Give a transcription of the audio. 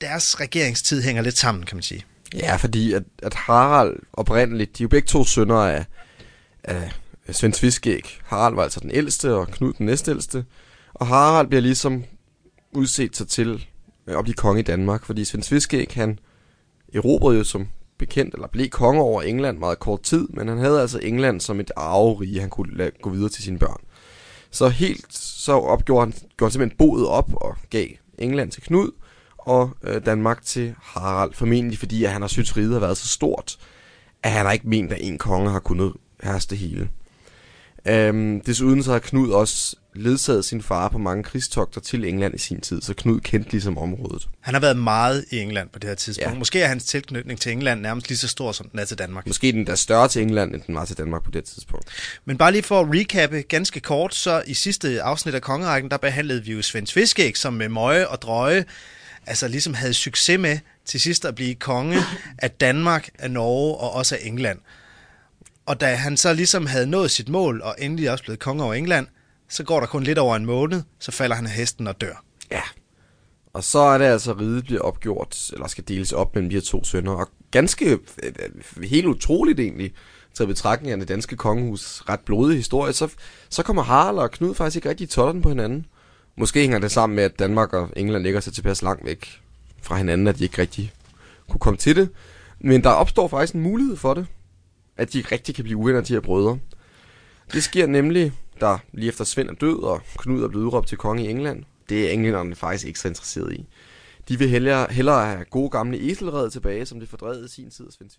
deres regeringstid hænger lidt sammen, kan man sige. Ja, fordi at, at Harald oprindeligt, de er jo begge to sønner af, af Svend Tviskæg. Harald var altså den ældste, og Knud den næstældste. Og Harald bliver ligesom udset sig til øh, at blive konge i Danmark, fordi Svend Tviskæg, han erobrede jo som bekendt, eller blev konge over England meget kort tid, men han havde altså England som et arverige, han kunne lade, gå videre til sine børn. Så helt så opgjorde han, gjorde han simpelthen boet op og gav England til Knud, og øh, Danmark til Harald, formentlig fordi at han har syntes, riget har været så stort, at han har ikke ment, at en konge har kunnet herste det hele. Øhm, desuden så har Knud også ledsaget sin far på mange krigstogter til England i sin tid, så Knud kendte ligesom området. Han har været meget i England på det her tidspunkt. Ja. Måske er hans tilknytning til England nærmest lige så stor, som den er til Danmark. Måske den der større til England, end den var til Danmark på det tidspunkt. Men bare lige for at recappe ganske kort, så i sidste afsnit af Kongerækken, der behandlede vi jo Svend Fiskæg, som med møje og drøje, altså ligesom havde succes med til sidst at blive konge af Danmark, af Norge og også af England. Og da han så ligesom havde nået sit mål, og endelig også blevet konge over England, så går der kun lidt over en måned, så falder han af hesten og dør. Ja. Og så er det altså, at riget bliver opgjort, eller skal deles op mellem de her to sønner. Og ganske, øh, øh, helt utroligt egentlig, til betragtning af det danske kongehus ret blodige historie, så, så kommer Harald og Knud faktisk ikke rigtig i på hinanden. Måske hænger det sammen med, at Danmark og England ligger så tilpas langt væk fra hinanden, at de ikke rigtig kunne komme til det. Men der opstår faktisk en mulighed for det, at de ikke rigtig kan blive uvenner, de her brødre. Det sker nemlig, der lige efter Svend er død, og Knud er blevet udråbt til konge i England. Det er englænderne faktisk ikke så interesseret i. De vil hellere, hellere have gode gamle eselred tilbage, som det fordrevede i sin tid af Svend